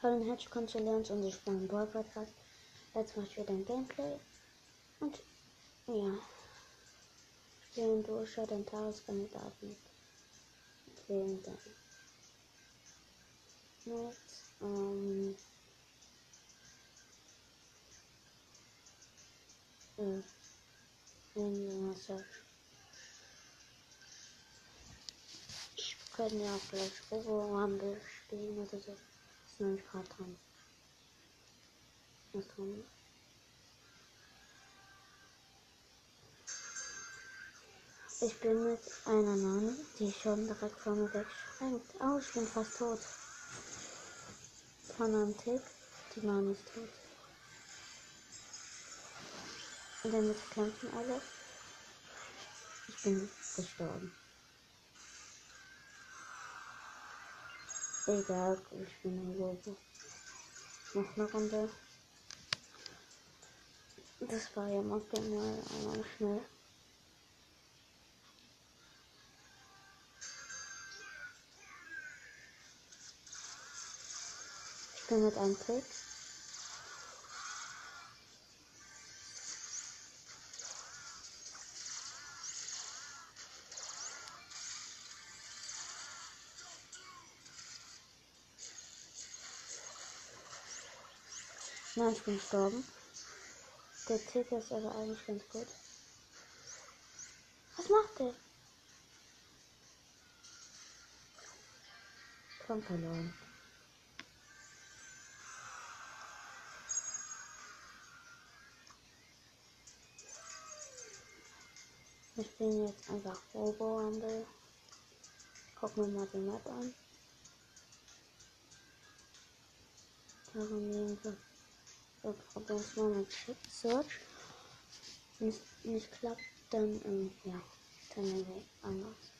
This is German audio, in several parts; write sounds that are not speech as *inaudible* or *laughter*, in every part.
Hallo und herzlich willkommen zu Leons und ich bin Boy Podcast. Jetzt mache ich wieder ein Gameplay. Und ja. Spielen durch den Tageskandidaten. Wählen dann. Jetzt, ähm. Äh, wir mal so. Ich könnte ja auch gleich Robo-Rumble spielen oder so. Noch nicht gerade dran. Was dran? Ich bin mit einer Nonne, die schon direkt vor mir wegschränkt. Oh, ich bin fast tot. Von einem Tick. Die Nonne ist tot. Und damit kämpfen alle. Ich bin gestorben. Egal, ich bin ein Logo. Noch eine Runde. Das war ja mal einmal schnell. Ich bin mit einem Trick. Nein, ich bin gestorben. Der Tick ist aber eigentlich ganz gut. Was macht der? Komm verloren. Wir spielen jetzt einfach Robo Rumble. Gucken wir mal die Map an. Darum nehmen wir wir probieren es mal mit Search. Wenn es nicht klappt, dann, ähm, ja, dann nehmen wir anders.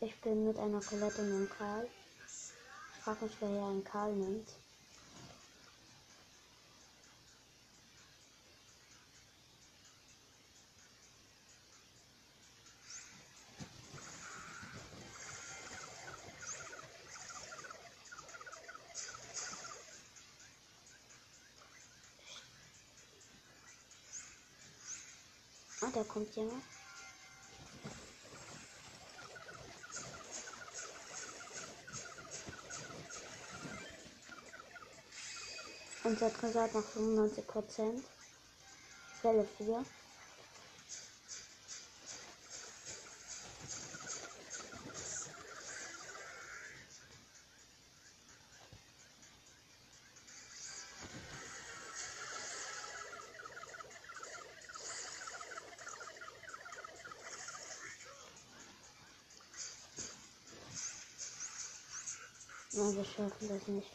Ich bin mit einer Colette und einem Karl. Ich frage mich, wer hier einen Karl nimmt. Ah, da kommt jemand. Unser Tresor hat noch 95 Prozent. Welle 4. Nein, wir schaffen das nicht.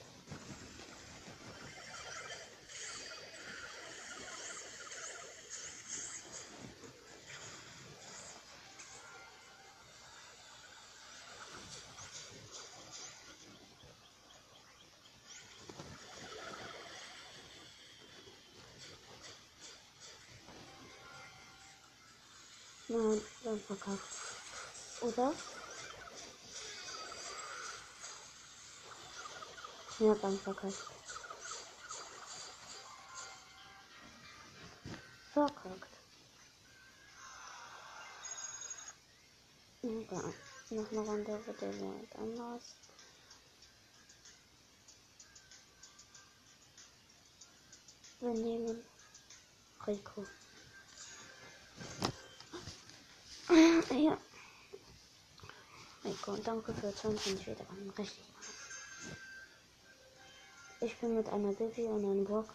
Nein, dann verkauft. Ja, dann verkauft. Verkauft. Egal. Noch eine Runde wird der anders. Wir nehmen Rico. Ja. Rico, danke für 22 Wiedergaben. Richtig. Ich bin mit einer Bibi und einem Brock.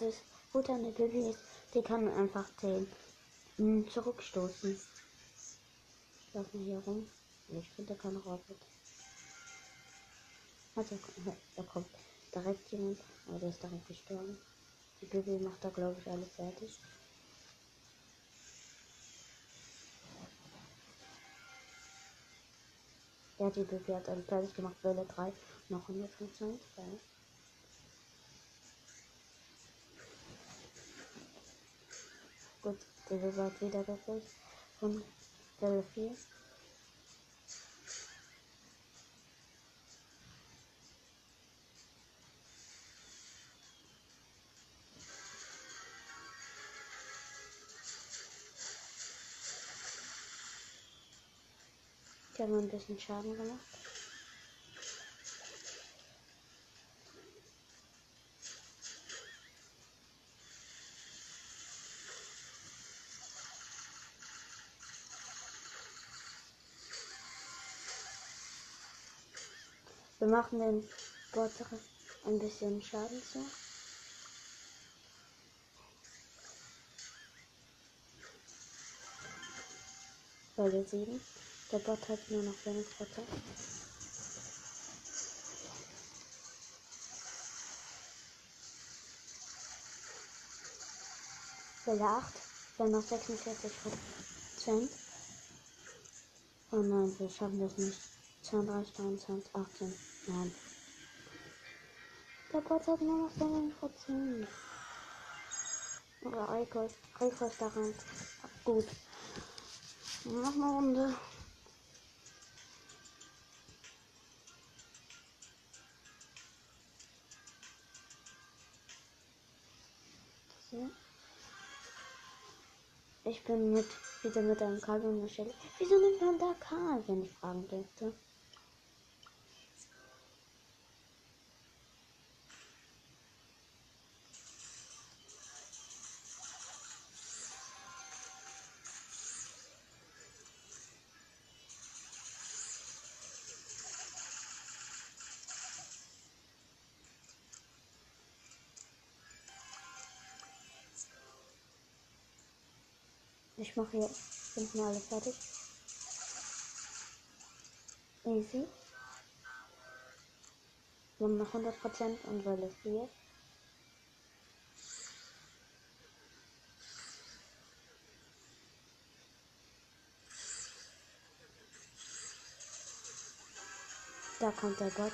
Das Gute an der Bibi ist, die kann einfach den mm, zurückstoßen. Lauf mal hier rum. Ich finde keine Rocket. Also, da kommt direkt jemand, aber der ist direkt gestorben. Die Bibi macht da, glaube ich, alles fertig. Ja, die Bibi hat alles fertig gemacht. Welle 3, noch 100%. Geil. Die Gewalt wieder gekriegt von Welle 4. Ich habe ein bisschen Schaden gemacht. Wir machen den Bot ein bisschen Schaden zu. Level 7. Der Bot hat nur noch wenig Prozent. Welle 8. Wir haben noch 46 Prozent. Oh nein, wir schaffen das nicht. 32, 23, 18. Nein. Der Bot hat nur noch 7 Prozent. Aber Eiko ist daran. Gut. Noch eine Runde. Ich bin mit, wieder mit einem Karl und Michelle. Wieso nimmt man da Karl, wenn ich fragen dürfte? Ich mache hier hinten alles fertig. Easy. Wir haben noch 100% und Welle 4. Da kommt der Gott.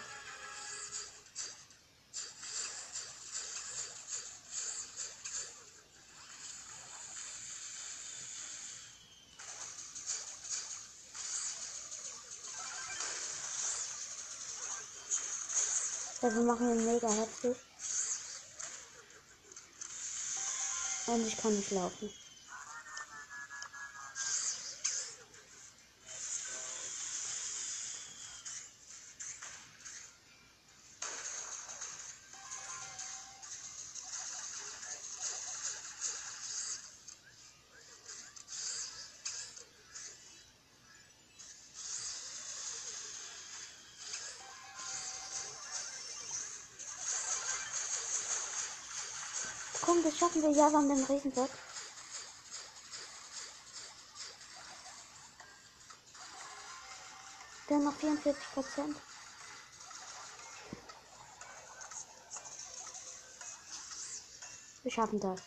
Ja, wir machen ihn mega heftig. Und ich kann nicht laufen. Wir ja an dem Riesenbett. Der noch 44 Prozent. Wir schaffen das.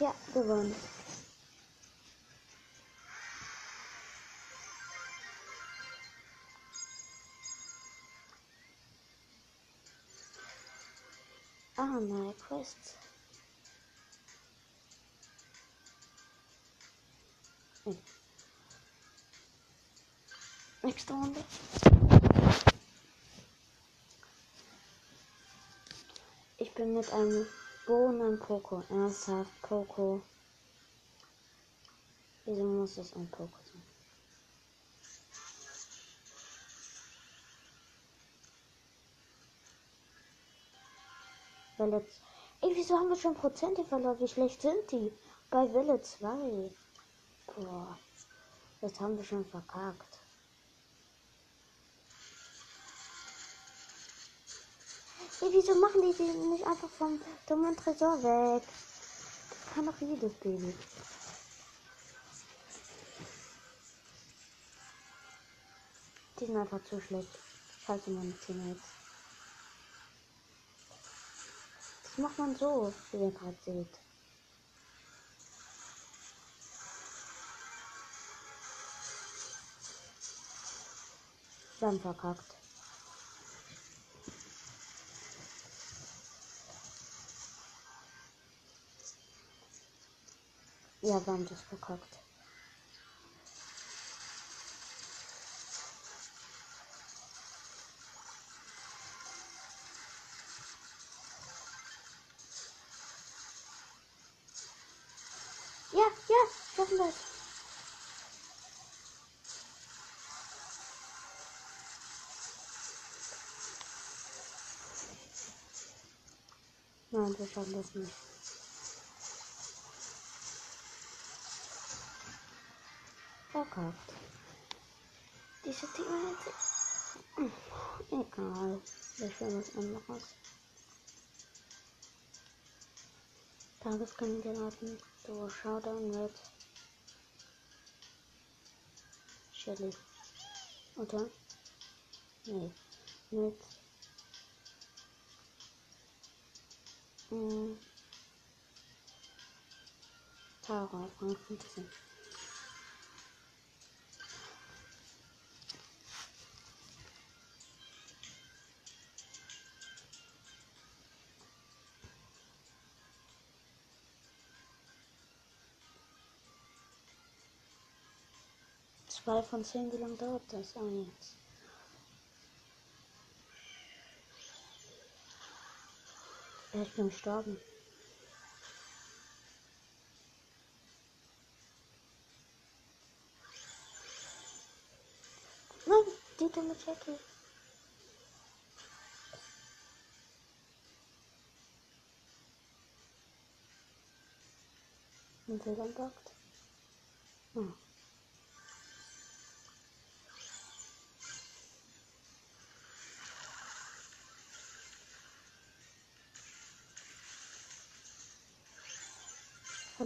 Ja, gewonnen. Hm. Nächste Runde. Ich bin mit einem Bo und einem Poco. Ernsthaft, Poco. Wieso muss es ein Poco sein? Welle. Ey, wieso haben wir schon Prozente verloren? Wie schlecht sind die? Bei Welle 2. Boah. Das haben wir schon verkackt. Ey, wieso machen die den nicht einfach vom dummen Tresor weg? Kann doch jedes Baby. Die sind einfach zu schlecht. Scheiße, meine Teammates. Das macht man so, wie ihr gerade seht. Haben verkackt. Ja, haben das verkackt. Nein, wir schaffen das nicht. Verkauft. Diese Team hätte. Egal. Wir stellen was anderes. Tageskandidaten. So, Showdown mit Shelly. Oder? Nee. Mit hm. Tara, Frank 15. Zwei von zehn, wie lange dauert das? Ah, jetzt. Ich bin gestorben. Nein, die dumme Jackie. Und wer dann bockt? Hm.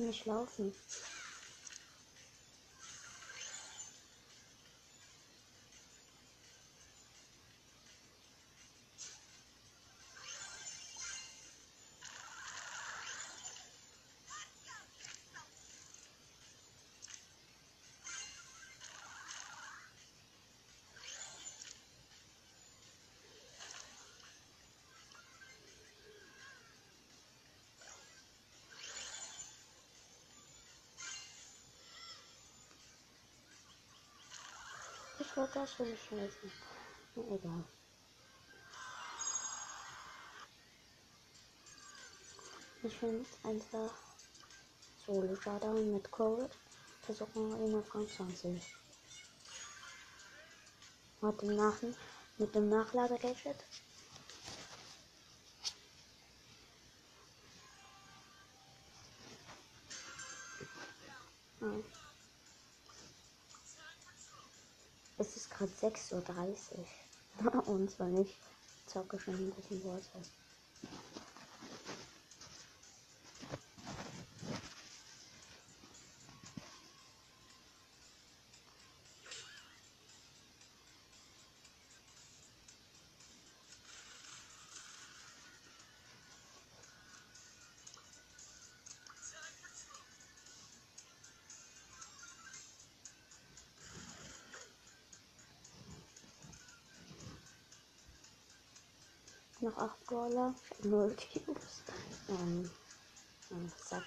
Nicht laufen. Ich wollte das schon schmeißen. Na, egal. Ich will jetzt einfach Solo Showdown mit Code versuchen wir Rang 20. Mit dem, Nach mit dem Nachladegadget. Gerade 6.30 Uhr. *laughs* Und zwar nicht zocke schon ein bisschen Wurzel. Noch 8 Brawler. Ich habe 0 Cubes. Ähm, ähm, zack.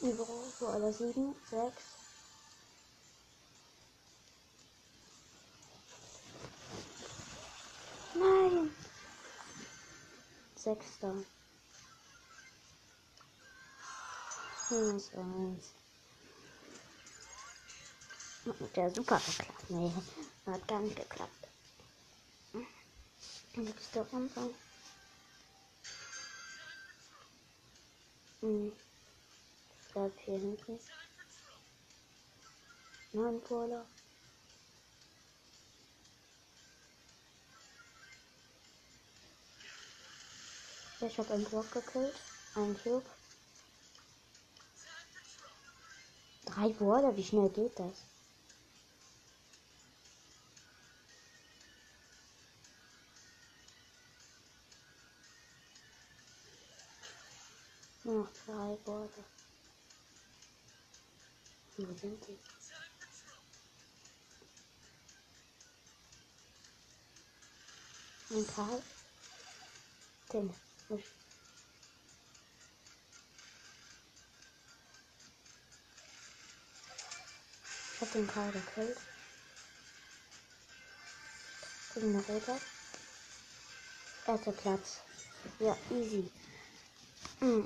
Überall, so alle 7, 6. Nein! Sechster. Eins. Der super geklappt. Nee, hat gar nicht geklappt. Nächster Runde. Hm. Ich bleib hier hinten. Nein, Brawler. Ich habe einen Block gekillt. Ein Cube. Drei Brawler, wie schnell geht das? Noch zwei Brawler. Wo sind die? Ein paar. Den. Ich hab den Karl gekillt. Guck mal Roter. Erster Platz. Ja, easy. Mm.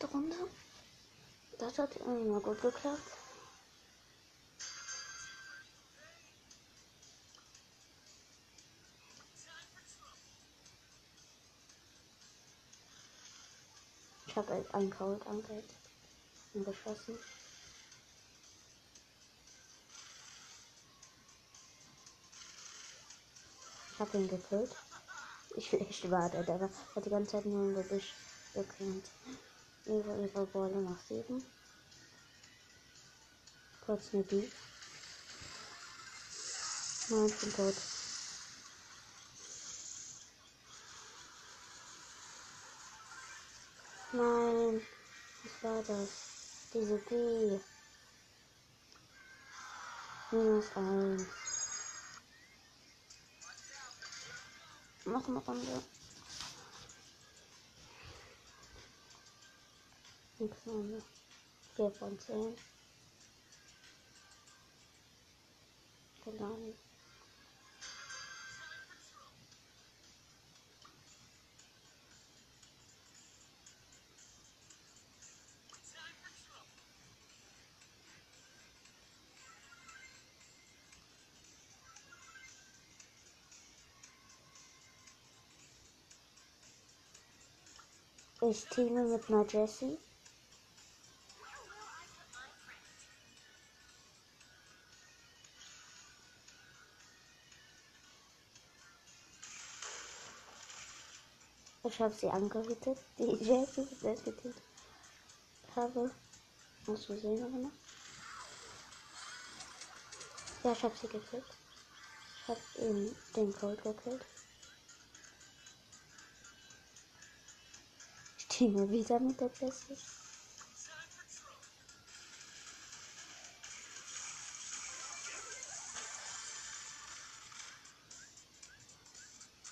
Nächste Runde. Das hat immer gut geklappt. Ich habe einen Cold angeschossen. Ich habe ihn gekillt. Ich *laughs* will echt warten, der hat die ganze Zeit nur im Gebüsch gekillt. Ihre, ihre Beule nach 7. Kurz eine B. Nein, bin tot. Nein, was war das? Diese B. Minus 1. Noch eine Runde. Nächste Runde. 4 von 10. Geladen. Ich teame mit Ich *laughs* habe sie angehütet, die Jessie, die ich getötet habe. Muss wir sehen aber noch. Ja, ich habe sie gekillt. Ich habe eben den Cold gekillt. Ich teame wieder mit der Jessie.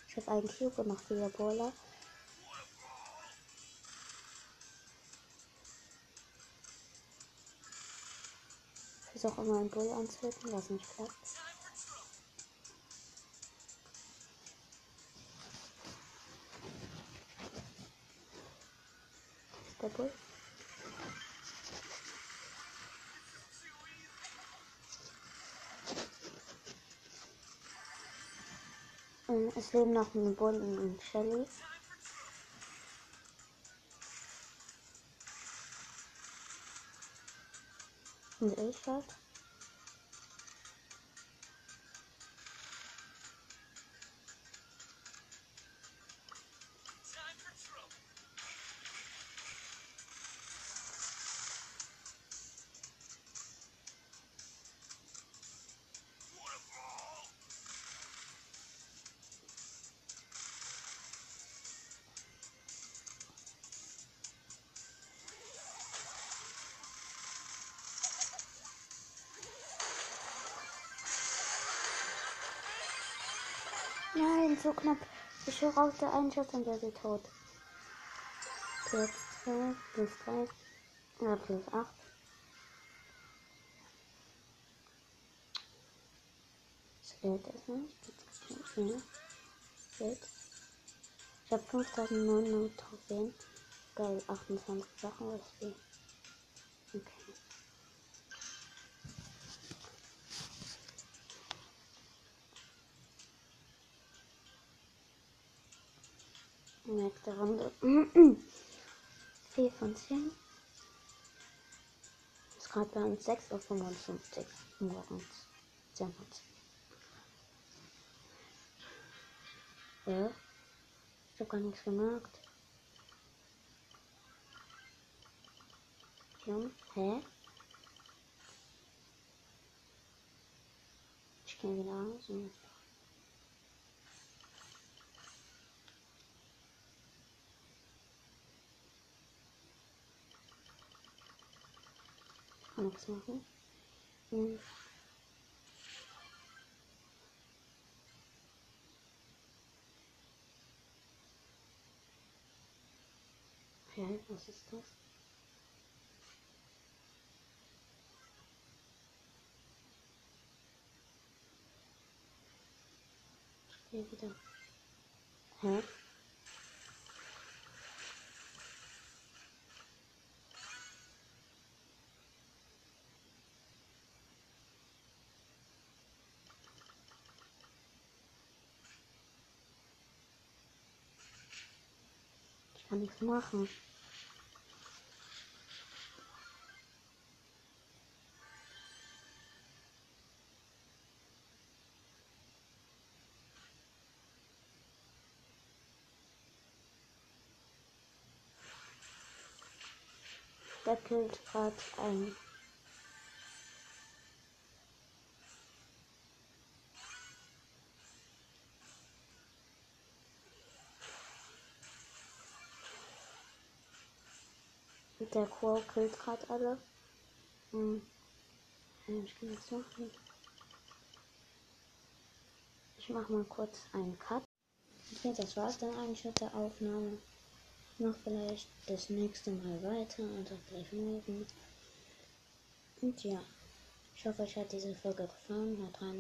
Ich habe einen Cube und noch vier versuche immer einen Bull anzuhüten, was nicht klappt. Ist der Bull? Ähm, es leben noch ein Bull und ein Shelly. Und ich halt. Nein, so knapp. Ich höre auf der einen Schuss und der ist tot. Plus 2, plus 3, ja, plus 8. Das Geld ist nicht. Das ist Geld. Ich habe 5900 Trophäen. Geil, 28 Sachen, was ich Okay. Nächste Runde. *clears throat* 4 von 10. Ist gerade bei uns 6.55 Uhr morgens. Sehr gut. Ja. Ich hab gar nichts gemerkt. Ja. Hä? Ich kann wieder raus. Kann nichts machen. Hm. Okay, was ist das? Ich wieder. Hä? Ich kann nichts machen. Der killt gerade ein. Der Chor killt gerade alle. Hm. Ich kann nichts machen. Ich mache mal kurz einen Cut. Okay, das war's dann eigentlich mit der Aufnahme. Noch vielleicht das nächste Mal weiter und auch gleich morgen. Und ja, ich hoffe, euch hat diese Folge gefallen. Hört rein.